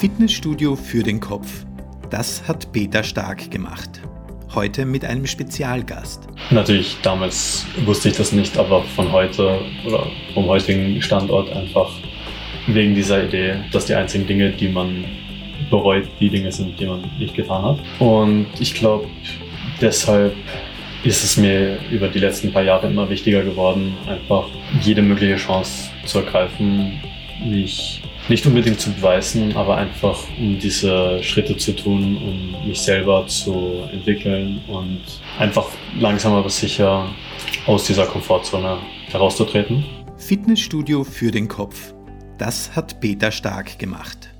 Fitnessstudio für den Kopf. Das hat Peter Stark gemacht. Heute mit einem Spezialgast. Natürlich, damals wusste ich das nicht, aber von heute oder vom heutigen Standort einfach wegen dieser Idee, dass die einzigen Dinge, die man bereut, die Dinge sind, die man nicht getan hat. Und ich glaube, deshalb ist es mir über die letzten paar Jahre immer wichtiger geworden, einfach jede mögliche Chance zu ergreifen, mich nicht unbedingt zu beweisen, aber einfach um diese Schritte zu tun, um mich selber zu entwickeln und einfach langsam aber sicher aus dieser Komfortzone herauszutreten. Fitnessstudio für den Kopf. Das hat Peter Stark gemacht.